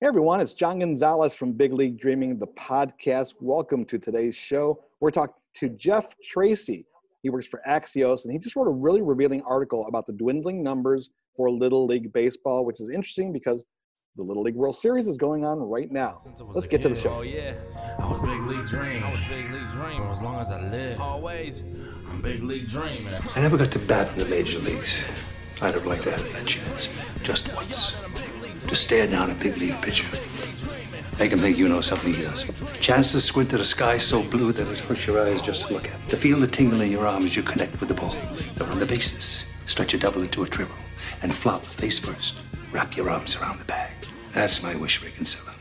Hey everyone, it's John Gonzalez from Big League Dreaming, the podcast. Welcome to today's show. We're talking to Jeff Tracy. He works for Axios, and he just wrote a really revealing article about the dwindling numbers for Little League Baseball, which is interesting because the Little League World Series is going on right now. Let's get to the show. Oh yeah, I was big league dream. I was big league dream. As long as I live, always, I'm big league dreaming. I never got to bat in the major leagues. I'd have liked to have that chance, just once. To stare down a big league pitcher. Make him think you know something he doesn't. Chance to squint at a sky so blue that it hurts your eyes just to look at. To feel the tingle in your arm as you connect with the ball. To run the bases, stretch a double into a triple, and flop face first. Wrap your arms around the bag. That's my wish, Ray Kinsella.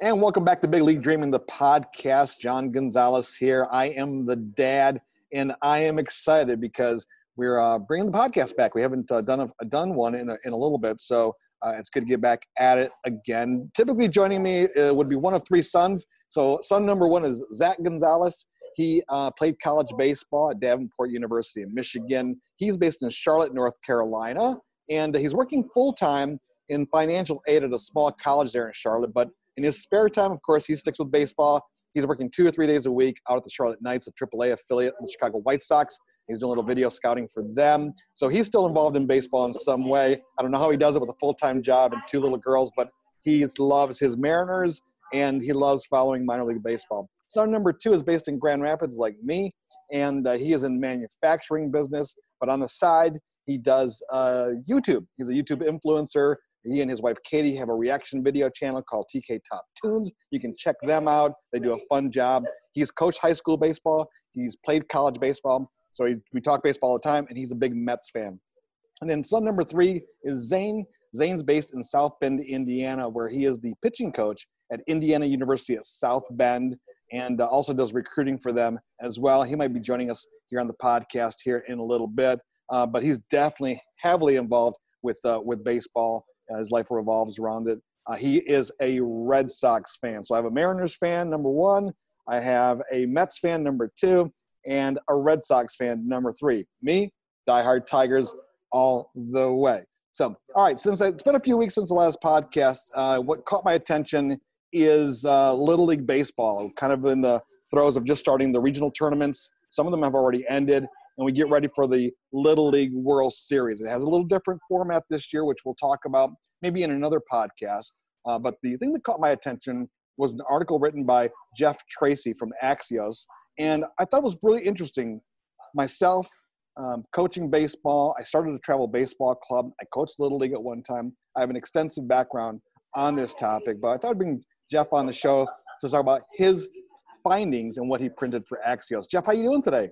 And welcome back to Big League Dreaming, the podcast. John Gonzalez here. I am the dad, and I am excited because we're uh, bringing the podcast back. We haven't uh, done a, done one in a, in a little bit, so uh, it's good to get back at it again. Typically, joining me uh, would be one of three sons. So, son number one is Zach Gonzalez. He uh, played college baseball at Davenport University in Michigan. He's based in Charlotte, North Carolina, and he's working full time in financial aid at a small college there in Charlotte. But in his spare time, of course, he sticks with baseball. He's working two or three days a week out at the Charlotte Knights, a AAA affiliate of the Chicago White Sox. He's doing a little video scouting for them. So he's still involved in baseball in some way. I don't know how he does it with a full time job and two little girls, but he loves his Mariners and he loves following minor league baseball. Son number two is based in Grand Rapids, like me, and uh, he is in manufacturing business. But on the side, he does uh, YouTube. He's a YouTube influencer. He and his wife Katie have a reaction video channel called TK Top Tunes. You can check them out. They do a fun job. He's coached high school baseball. He's played college baseball. So he, we talk baseball all the time, and he's a big Mets fan. And then son number three is Zane. Zane's based in South Bend, Indiana, where he is the pitching coach at Indiana University at South Bend and uh, also does recruiting for them as well. He might be joining us here on the podcast here in a little bit, uh, but he's definitely heavily involved with uh, with baseball. his life revolves around it. Uh, he is a Red Sox fan. So I have a Mariners fan, number one. I have a Mets fan, number two and a Red Sox fan, number three. Me, diehard Tigers all the way. So, all right, since I, it's been a few weeks since the last podcast, uh, what caught my attention is uh, Little League Baseball, kind of in the throes of just starting the regional tournaments. Some of them have already ended, and we get ready for the Little League World Series. It has a little different format this year, which we'll talk about maybe in another podcast. Uh, but the thing that caught my attention was an article written by Jeff Tracy from Axios and I thought it was really interesting. Myself, um, coaching baseball, I started a travel baseball club. I coached Little League at one time. I have an extensive background on this topic, but I thought I'd bring Jeff on the show to talk about his findings and what he printed for Axios. Jeff, how are you doing today?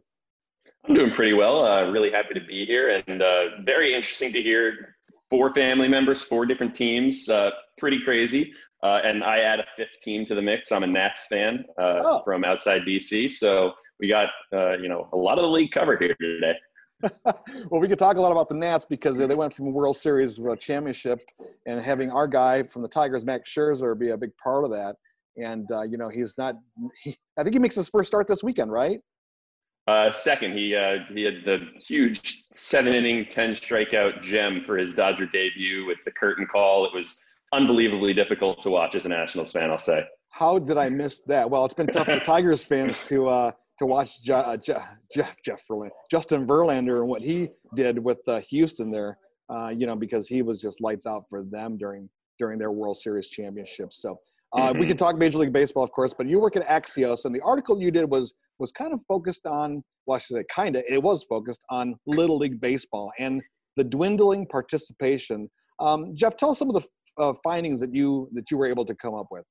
I'm doing pretty well. Uh, really happy to be here, and uh, very interesting to hear four family members, four different teams. Uh, pretty crazy. Uh, and I add a fifth team to the mix. I'm a Nats fan uh, oh. from outside DC, so we got uh, you know a lot of the league covered here today. well, we could talk a lot about the Nats because they went from World Series to a championship, and having our guy from the Tigers, Max Scherzer, be a big part of that. And uh, you know, he's not. He, I think he makes his first start this weekend, right? Uh, second, he uh, he had the huge seven inning, ten strikeout gem for his Dodger debut with the curtain call. It was unbelievably difficult to watch as a Nationals fan. I'll say. How did I miss that? Well, it's been tough for Tigers fans to uh, to watch Je- uh, Je- Jeff Jeff Verlander, Justin Verlander and what he did with uh, Houston there. Uh, you know, because he was just lights out for them during during their World Series championships. So uh, mm-hmm. we can talk Major League Baseball, of course, but you work at Axios, and the article you did was was kind of focused on, well, I should say, kind of, it was focused on Little League Baseball and the dwindling participation. Um, Jeff, tell us some of the uh, findings that you that you were able to come up with?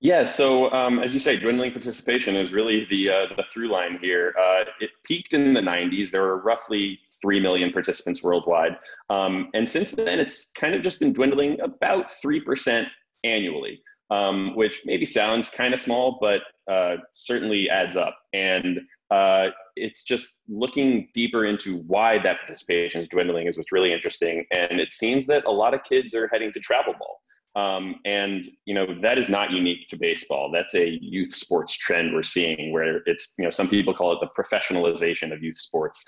Yeah, so um, as you say, dwindling participation is really the uh, the through line here. Uh, it peaked in the 90s. There were roughly three million participants worldwide, um, and since then it's kind of just been dwindling about three percent annually, um, which maybe sounds kind of small, but uh, certainly adds up. And uh, it's just looking deeper into why that participation is dwindling is what's really interesting. And it seems that a lot of kids are heading to travel ball. Um, and you know that is not unique to baseball. That's a youth sports trend we're seeing, where it's you know some people call it the professionalization of youth sports,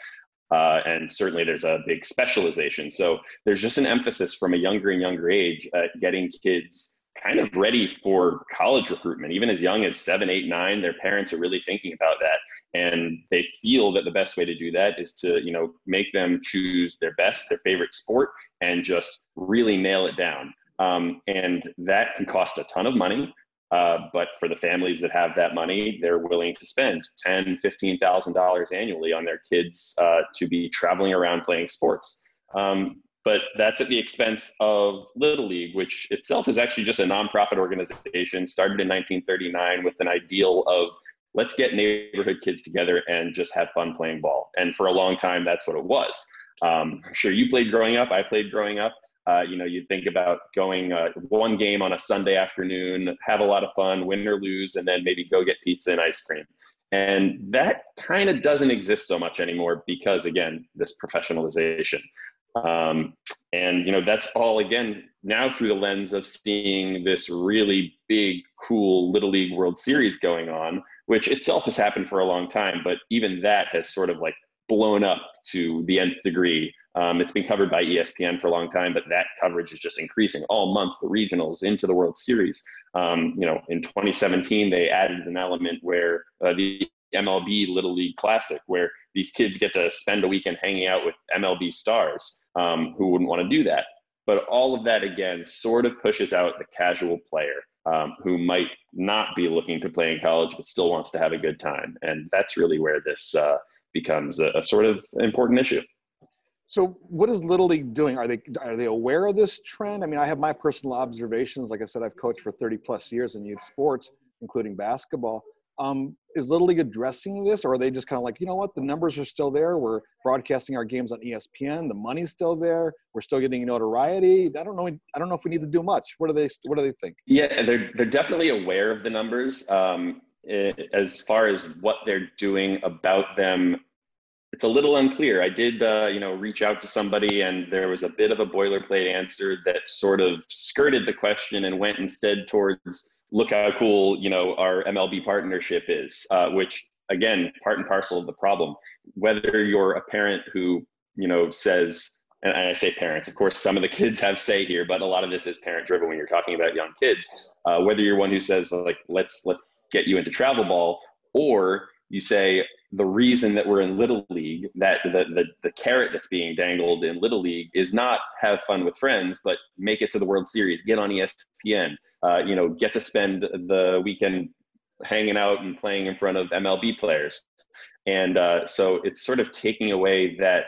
uh, and certainly there's a big specialization. So there's just an emphasis from a younger and younger age at getting kids kind of ready for college recruitment, even as young as seven, eight, nine. Their parents are really thinking about that, and they feel that the best way to do that is to you know make them choose their best, their favorite sport, and just really nail it down. Um, and that can cost a ton of money. Uh, but for the families that have that money, they're willing to spend ten, fifteen thousand dollars annually on their kids uh, to be traveling around playing sports. Um, but that's at the expense of Little League, which itself is actually just a nonprofit organization started in 1939 with an ideal of let's get neighborhood kids together and just have fun playing ball. And for a long time, that's what it was. Um, I'm sure you played growing up. I played growing up. Uh, you know, you think about going uh, one game on a Sunday afternoon, have a lot of fun, win or lose, and then maybe go get pizza and ice cream. And that kind of doesn't exist so much anymore because, again, this professionalization. Um, and you know that's all again now through the lens of seeing this really big, cool Little League World Series going on, which itself has happened for a long time, but even that has sort of like blown up to the nth degree. Um, it's been covered by ESPN for a long time, but that coverage is just increasing all month. The regionals into the World Series. Um, you know, in 2017 they added an element where uh, the MLB Little League Classic, where these kids get to spend a weekend hanging out with MLB stars um, who wouldn't want to do that. But all of that, again, sort of pushes out the casual player um, who might not be looking to play in college but still wants to have a good time. And that's really where this uh, becomes a, a sort of important issue. So, what is Little League doing? Are they are they aware of this trend? I mean, I have my personal observations. Like I said, I've coached for 30 plus years in youth sports, including basketball. Um, is Little League addressing this, or are they just kind of like, you know what, the numbers are still there. We're broadcasting our games on ESPN. The money's still there. We're still getting notoriety. I don't know. I don't know if we need to do much. What do they What do they think? Yeah, they're they're definitely aware of the numbers. Um, as far as what they're doing about them, it's a little unclear. I did, uh, you know, reach out to somebody, and there was a bit of a boilerplate answer that sort of skirted the question and went instead towards look how cool you know our MLB partnership is, uh, which again part and parcel of the problem. Whether you're a parent who you know says, and I say parents, of course, some of the kids have say here, but a lot of this is parent driven when you're talking about young kids. Uh, whether you're one who says like let's let's get you into travel ball, or you say the reason that we're in little league that the, the, the carrot that's being dangled in little league is not have fun with friends but make it to the world series get on espn uh, you know get to spend the weekend hanging out and playing in front of mlb players and uh, so it's sort of taking away that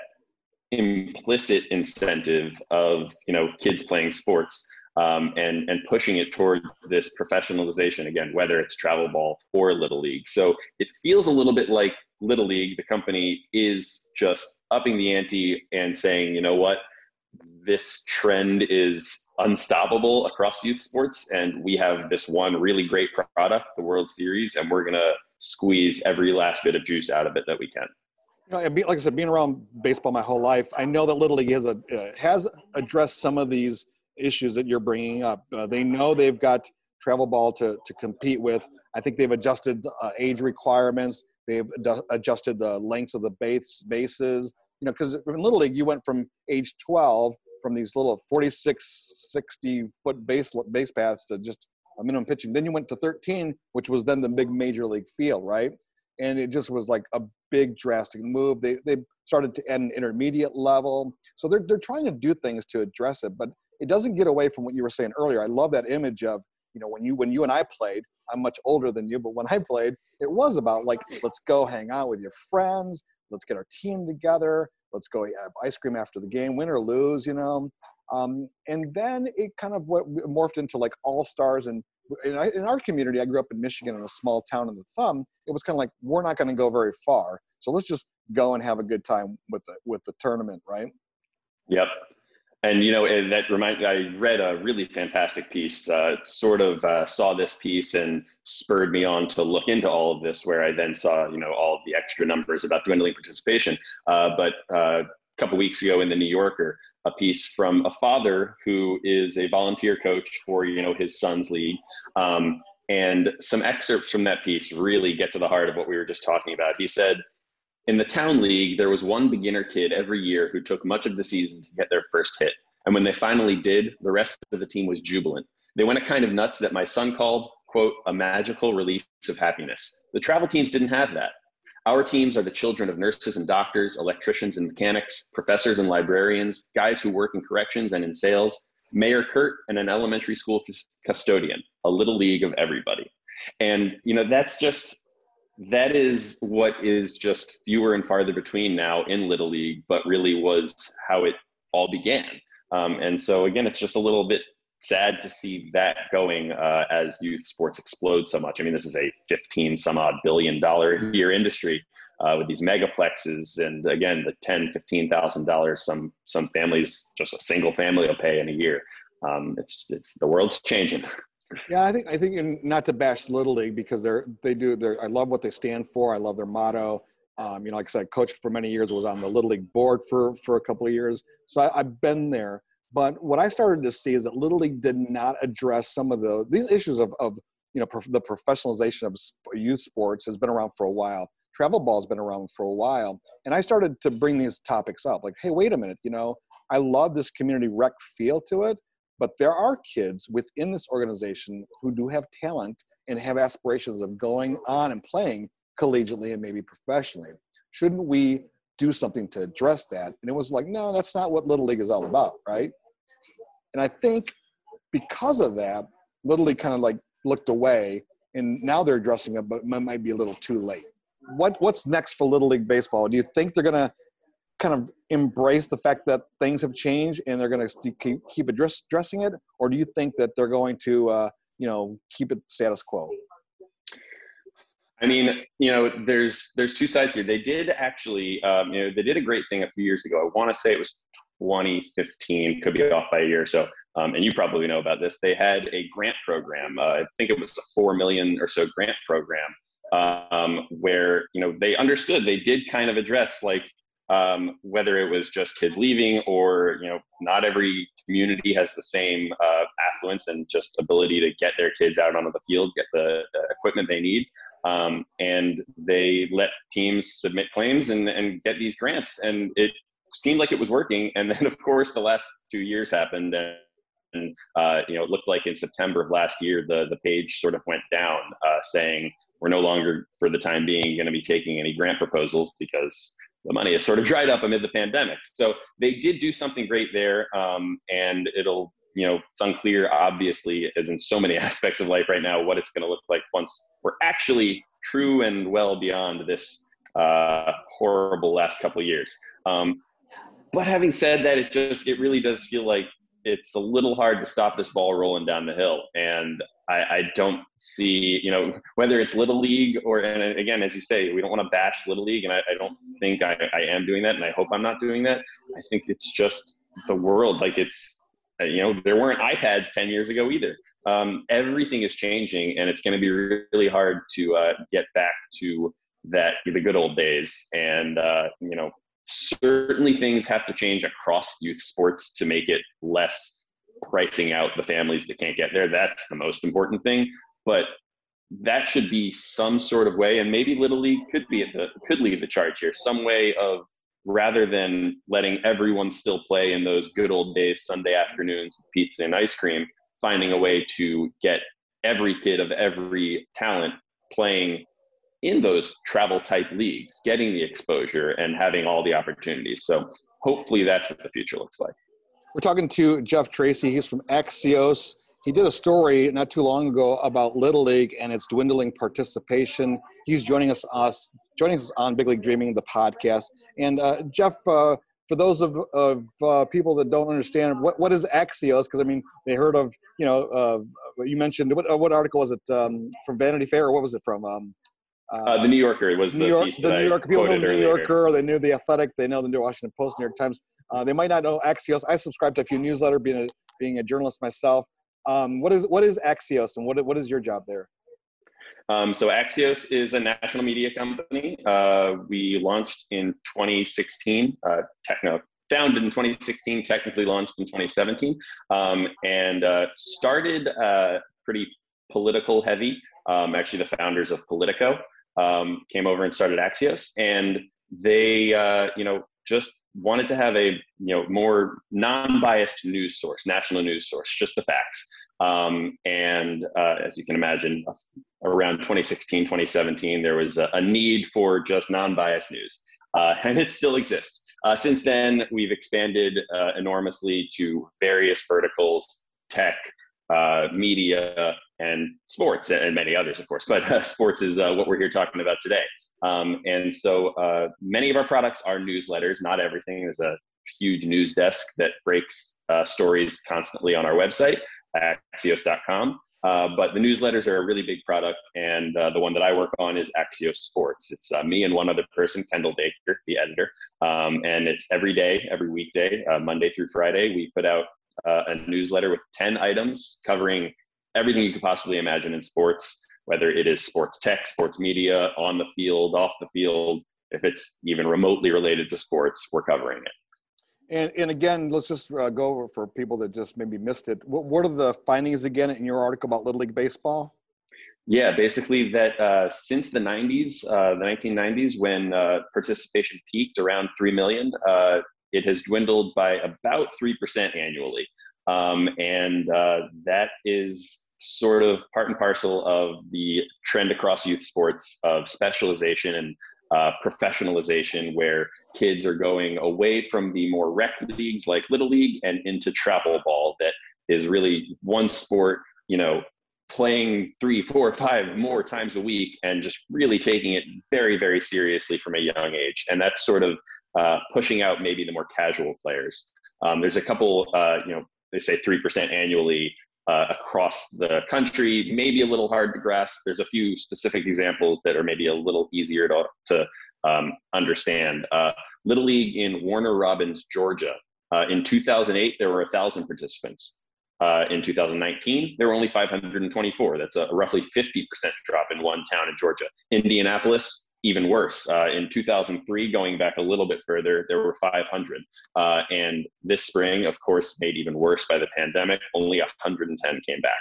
implicit incentive of you know kids playing sports um, and and pushing it towards this professionalization again, whether it's travel ball or little league. So it feels a little bit like little league. The company is just upping the ante and saying, you know what, this trend is unstoppable across youth sports, and we have this one really great product, the World Series, and we're gonna squeeze every last bit of juice out of it that we can. You know, like I said, being around baseball my whole life, I know that Little League has a uh, has addressed some of these issues that you're bringing up. Uh, they know they've got travel ball to, to compete with. I think they've adjusted uh, age requirements. They've ad- adjusted the lengths of the base bases. You know, because in Little League, you went from age 12 from these little 46, 60 foot base base paths to just a minimum pitching. Then you went to 13, which was then the big major league field, right? And it just was like a big drastic move. They they started to end intermediate level. So they're they're trying to do things to address it, but it doesn't get away from what you were saying earlier. I love that image of, you know, when you when you and I played, I'm much older than you, but when I played, it was about like, let's go hang out with your friends, let's get our team together, let's go have ice cream after the game, win or lose, you know. Um, and then it kind of morphed into like all stars and in, our community, I grew up in Michigan in a small town in the thumb. It was kind of like we're not going to go very far, so let's just go and have a good time with the with the tournament, right? Yep, and you know that remind i read a really fantastic piece uh, sort of uh, saw this piece and spurred me on to look into all of this where i then saw you know all the extra numbers about dwindling participation. Uh, but uh, a couple weeks ago in the new yorker a piece from a father who is a volunteer coach for you know his son's league. Um, and some excerpts from that piece really get to the heart of what we were just talking about. He said in the town league, there was one beginner kid every year who took much of the season to get their first hit. And when they finally did, the rest of the team was jubilant. They went a kind of nuts that my son called, quote, a magical release of happiness. The travel teams didn't have that. Our teams are the children of nurses and doctors, electricians and mechanics, professors and librarians, guys who work in corrections and in sales, Mayor Kurt, and an elementary school custodian, a little league of everybody. And, you know, that's just, that is what is just fewer and farther between now in Little League, but really was how it all began. Um, and so, again, it's just a little bit sad to see that going uh, as youth sports explode so much. I mean, this is a 15 some odd billion dollar year industry uh, with these megaplexes, and again, the 10, 15 thousand dollars some some families, just a single family, will pay in a year. Um, it's it's the world's changing. Yeah, I think I think not to bash Little League because they're they do they're I love what they stand for. I love their motto. Um, you know, like I said, coached for many years, was on the Little League board for for a couple of years, so I, I've been there but what I started to see is that Little League did not address some of the these issues of, of you know prof, the professionalization of youth sports has been around for a while. Travel ball's been around for a while, and I started to bring these topics up. Like, hey, wait a minute, you know, I love this community rec feel to it, but there are kids within this organization who do have talent and have aspirations of going on and playing collegiately and maybe professionally. Shouldn't we do something to address that? And it was like, no, that's not what Little League is all about, right? And I think because of that, Little League kind of like looked away, and now they're addressing it, but it might be a little too late. What what's next for Little League baseball? Do you think they're gonna kind of embrace the fact that things have changed and they're going to keep keep address, addressing it, or do you think that they're going to uh, you know keep it status quo? I mean, you know, there's there's two sides here. They did actually, um, you know, they did a great thing a few years ago. I want to say it was 2015, could be off by a year or so. Um, and you probably know about this. They had a grant program. Uh, I think it was a four million or so grant program, um, where you know they understood they did kind of address like um, whether it was just kids leaving or you know not every community has the same uh, affluence and just ability to get their kids out onto the field, get the, the equipment they need. Um, and they let teams submit claims and, and get these grants. And it seemed like it was working. And then, of course, the last two years happened. And, uh, you know, it looked like in September of last year, the, the page sort of went down uh, saying, we're no longer, for the time being, going to be taking any grant proposals because the money has sort of dried up amid the pandemic. So they did do something great there. Um, and it'll, you know, it's unclear, obviously, as in so many aspects of life right now, what it's going to look like once we're actually true and well beyond this uh, horrible last couple years. Um, but having said that, it just it really does feel like it's a little hard to stop this ball rolling down the hill. And I, I don't see, you know, whether it's little league or, and again, as you say, we don't want to bash little league, and I, I don't think I, I am doing that, and I hope I'm not doing that. I think it's just the world, like it's, you know, there weren't iPads 10 years ago either. Um, everything is changing, and it's going to be really hard to uh, get back to that the good old days. And uh, you know, certainly things have to change across youth sports to make it less pricing out the families that can't get there. That's the most important thing. But that should be some sort of way, and maybe Little League could be the could lead the charge here. Some way of rather than letting everyone still play in those good old days, Sunday afternoons with pizza and ice cream, finding a way to get every kid of every talent playing in those travel type leagues, getting the exposure and having all the opportunities. So hopefully that's what the future looks like. We're talking to Jeff Tracy. He's from Axios. He did a story not too long ago about Little League and its dwindling participation. He's joining us, us joining us on Big League Dreaming, the podcast. And uh, Jeff, uh, for those of, of uh, people that don't understand, what, what is Axios? Because I mean, they heard of you know uh, you mentioned what, what article was it um, from Vanity Fair or what was it from? Um, uh, the New Yorker was New York, the New Yorker. People know the New Yorker. They knew the Athletic. They know the New Washington Post, New York Times. Uh, they might not know Axios. I subscribe to a few newsletters, being a being a journalist myself. Um, what is what is Axios, and what what is your job there? Um, so Axios is a national media company. Uh, we launched in 2016. Uh, techno founded in 2016, technically launched in 2017, um, and uh, started uh, pretty political heavy. Um, actually, the founders of Politico um, came over and started Axios, and they, uh, you know, just wanted to have a you know more non-biased news source, national news source, just the facts. Um, and uh, as you can imagine, around 2016, 2017, there was a, a need for just non-biased news, uh, and it still exists. Uh, since then, we've expanded uh, enormously to various verticals, tech, uh, media, and sports, and many others, of course. But uh, sports is what we're here talking about today. Um, and so many of our products are newsletters, not everything. There's a huge news desk that breaks stories constantly on our website axios.com. Uh, but the newsletters are a really big product, and uh, the one that I work on is Axios Sports. It's uh, me and one other person, Kendall Baker, the editor, um, and it's every day, every weekday, uh, Monday through Friday. We put out uh, a newsletter with ten items covering everything you could possibly imagine in sports, whether it is sports tech, sports media, on the field, off the field. If it's even remotely related to sports, we're covering it. And, and again, let's just uh, go over for people that just maybe missed it. What, what are the findings again in your article about Little League Baseball? Yeah, basically that uh, since the 90s, uh, the 1990s, when uh, participation peaked around 3 million, uh, it has dwindled by about 3% annually. Um, and uh, that is sort of part and parcel of the trend across youth sports of specialization and uh, professionalization where kids are going away from the more rec leagues like Little League and into travel ball that is really one sport, you know, playing three, four, five more times a week and just really taking it very, very seriously from a young age. And that's sort of uh, pushing out maybe the more casual players. Um, there's a couple, uh, you know, they say 3% annually uh, across the country, maybe a little hard to grasp. There's a few specific examples that are maybe a little easier to, to um, understand. Uh, Little League in Warner Robins, Georgia. Uh, in 2008, there were 1,000 participants. Uh, in 2019, there were only 524. That's a roughly 50% drop in one town in Georgia. Indianapolis, even worse. Uh, in 2003, going back a little bit further, there were 500. Uh, and this spring, of course, made even worse by the pandemic, only 110 came back.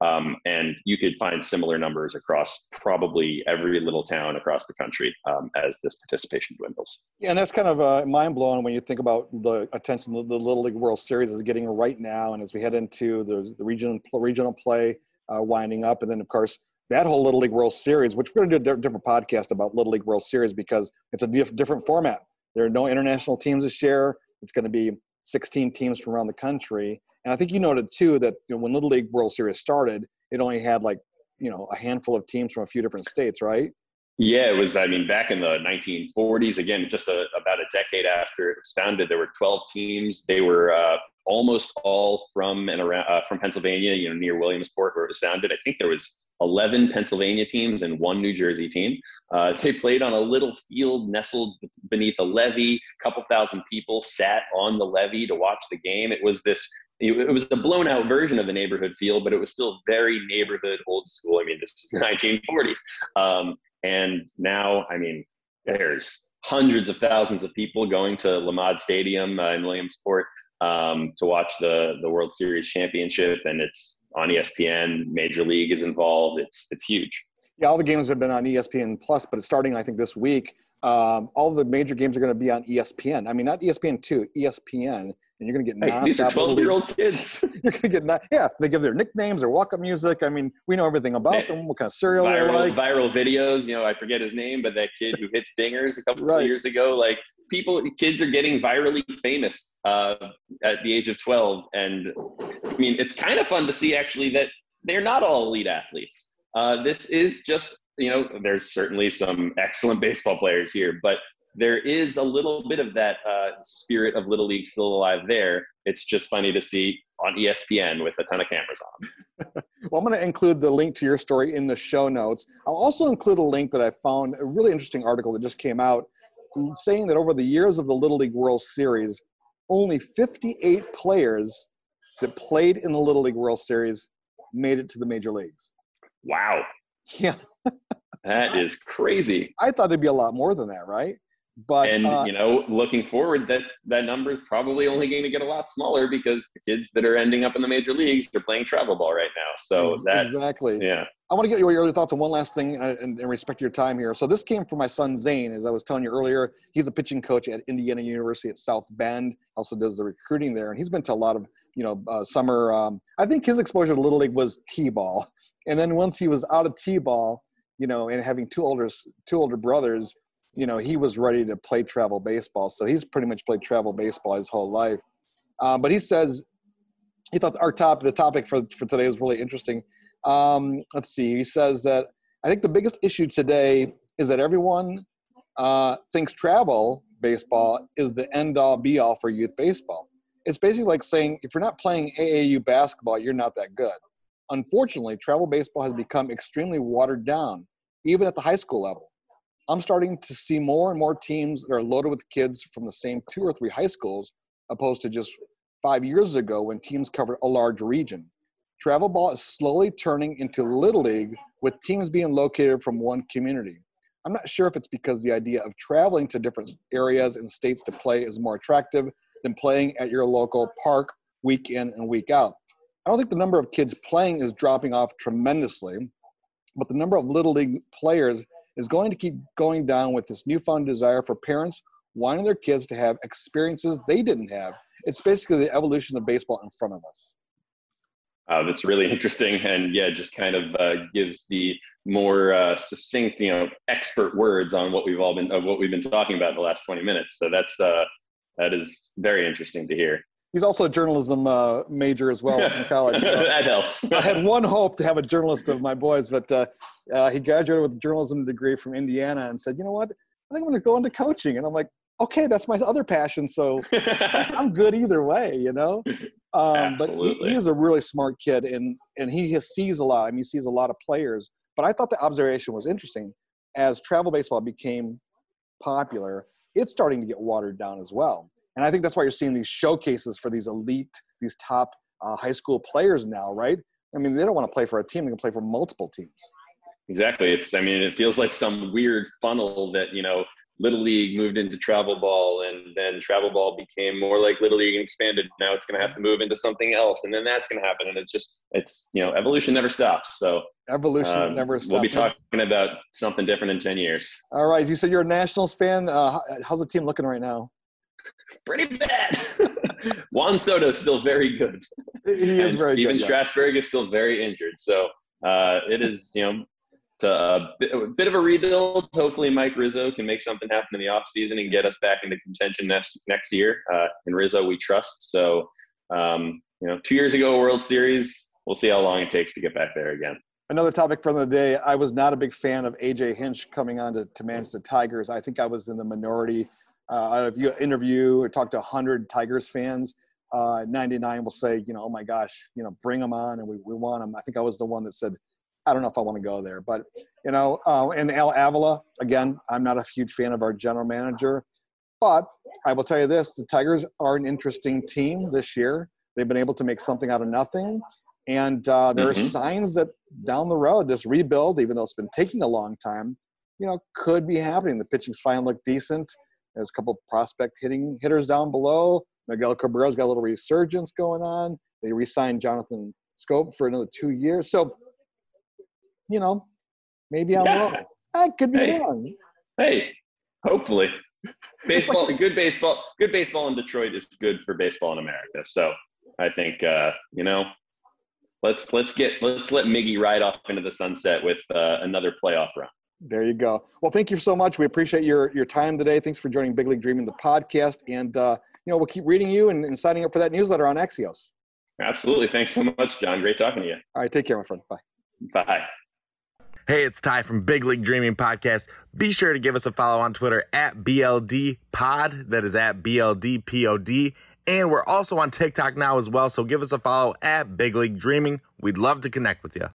Um, and you could find similar numbers across probably every little town across the country um, as this participation dwindles. Yeah, and that's kind of uh, mind blowing when you think about the attention the Little League World Series is getting right now, and as we head into the, the regional regional play uh, winding up, and then of course that whole Little League World Series, which we're going to do a different podcast about Little League World Series because it's a diff- different format. There are no international teams this year. It's going to be 16 teams from around the country. And I think you noted too that you know, when Little League World Series started, it only had like you know a handful of teams from a few different states, right? Yeah, it was. I mean, back in the 1940s, again, just a, about a decade after it was founded, there were 12 teams. They were uh, almost all from and around uh, from Pennsylvania, you know, near Williamsport, where it was founded. I think there was 11 Pennsylvania teams and one New Jersey team. Uh, they played on a little field nestled beneath a levee. A couple thousand people sat on the levee to watch the game. It was this. It was a blown out version of the neighborhood field, but it was still very neighborhood, old school. I mean, this was the 1940s, um, and now, I mean, there's hundreds of thousands of people going to Lamade Stadium uh, in Williamsport um, to watch the the World Series championship, and it's on ESPN. Major League is involved. It's it's huge. Yeah, all the games have been on ESPN Plus, but it's starting I think this week. Um, all the major games are going to be on ESPN. I mean, not ESPN two, ESPN, and you're going to get hey, these are 12 year old kids. you're going to get not, yeah. They give their nicknames, their walk up music. I mean, we know everything about them. What kind of cereal viral, like. Viral videos. You know, I forget his name, but that kid who hit stingers a couple right. of years ago, like people kids are getting virally famous uh, at the age of 12 and i mean it's kind of fun to see actually that they're not all elite athletes. Uh, this is just you know there's certainly some excellent baseball players here but there is a little bit of that uh, spirit of little league still alive there. It's just funny to see on espn with a ton of cameras on. Well i'm going to include the link to your story in the show notes. I'll also include a link that i found a really interesting article that just came out saying that over the years of the Little League World Series, only 58 players that played in the Little League World Series made it to the major leagues. Wow. Yeah. that is crazy. I thought there'd be a lot more than that, right? But and uh, you know, looking forward, that that number is probably only going to get a lot smaller because the kids that are ending up in the major leagues are playing travel ball right now. So that exactly, yeah. I want to get your, your thoughts on one last thing uh, and, and respect your time here. So this came from my son Zane, as I was telling you earlier. He's a pitching coach at Indiana University at South Bend. Also does the recruiting there, and he's been to a lot of you know uh, summer. Um, I think his exposure to little league was t-ball, and then once he was out of t-ball, you know, and having two older two older brothers, you know, he was ready to play travel baseball. So he's pretty much played travel baseball his whole life. Uh, but he says he thought our top the topic for for today was really interesting. Um, let's see. He says that I think the biggest issue today is that everyone uh, thinks travel baseball is the end all be all for youth baseball. It's basically like saying if you're not playing AAU basketball, you're not that good. Unfortunately, travel baseball has become extremely watered down, even at the high school level. I'm starting to see more and more teams that are loaded with kids from the same two or three high schools, opposed to just five years ago when teams covered a large region. Travel ball is slowly turning into Little League with teams being located from one community. I'm not sure if it's because the idea of traveling to different areas and states to play is more attractive than playing at your local park week in and week out. I don't think the number of kids playing is dropping off tremendously, but the number of Little League players is going to keep going down with this newfound desire for parents wanting their kids to have experiences they didn't have. It's basically the evolution of baseball in front of us. Uh, that's really interesting, and yeah, just kind of uh, gives the more uh, succinct, you know, expert words on what we've all been of what we've been talking about in the last twenty minutes. So that's uh, that is very interesting to hear. He's also a journalism uh, major as well from college. So that helps. I had one hope to have a journalist of my boys, but uh, he graduated with a journalism degree from Indiana and said, "You know what? I think I'm going to go into coaching." And I'm like, "Okay, that's my other passion, so I'm good either way." You know. Um, but he, he, is a really smart kid, and and he sees a lot. I mean, he sees a lot of players. But I thought the observation was interesting. As travel baseball became popular, it's starting to get watered down as well. And I think that's why you're seeing these showcases for these elite, these top uh, high school players now, right? I mean, they don't want to play for a team; they can play for multiple teams. Exactly. It's. I mean, it feels like some weird funnel that you know Little League moved into travel ball, and then travel ball became more like Little League and expanded. Now it's going to have to move into something else, and then that's going to happen. And it's just, it's you know, evolution never stops. So evolution um, never stops. We'll be talking about something different in ten years. All right, you said you're a Nationals fan. Uh, how's the team looking right now? Pretty bad. Juan Soto is still very good. He is and very Stephen good. Stephen Strasburg is still very injured. So uh, it is, you know, a bit, a bit, of a rebuild. Hopefully, Mike Rizzo can make something happen in the offseason and get us back into contention next next year. Uh, in Rizzo, we trust. So, um, you know, two years ago, World Series. We'll see how long it takes to get back there again. Another topic from the day. I was not a big fan of AJ Hinch coming on to, to manage the Tigers. I think I was in the minority. Uh, if you interview or talk to 100 Tigers fans, uh, 99 will say, you know, oh my gosh, you know, bring them on and we, we want them. I think I was the one that said, I don't know if I want to go there, but you know, uh, and Al Avila again, I'm not a huge fan of our general manager, but I will tell you this: the Tigers are an interesting team this year. They've been able to make something out of nothing, and uh, there mm-hmm. are signs that down the road, this rebuild, even though it's been taking a long time, you know, could be happening. The pitching's finally look decent. There's a couple prospect hitting hitters down below. Miguel Cabrera's got a little resurgence going on. They re-signed Jonathan Schoop for another two years. So you know, maybe I'm yeah. wrong. I could be hey. wrong. Hey, hopefully. Baseball, good baseball, good baseball in Detroit is good for baseball in America. So I think uh, you know, let's let's get let's let Miggy ride off into the sunset with uh, another playoff run. There you go. Well, thank you so much. We appreciate your your time today. Thanks for joining Big League Dreaming, the podcast, and uh, you know we'll keep reading you and, and signing up for that newsletter on Axios. Absolutely. Thanks so much, John. Great talking to you. All right. Take care, my friend. Bye. Bye. Hey, it's Ty from Big League Dreaming Podcast. Be sure to give us a follow on Twitter at BLD Pod. That is at BLD POD. And we're also on TikTok now as well. So give us a follow at Big League Dreaming. We'd love to connect with you.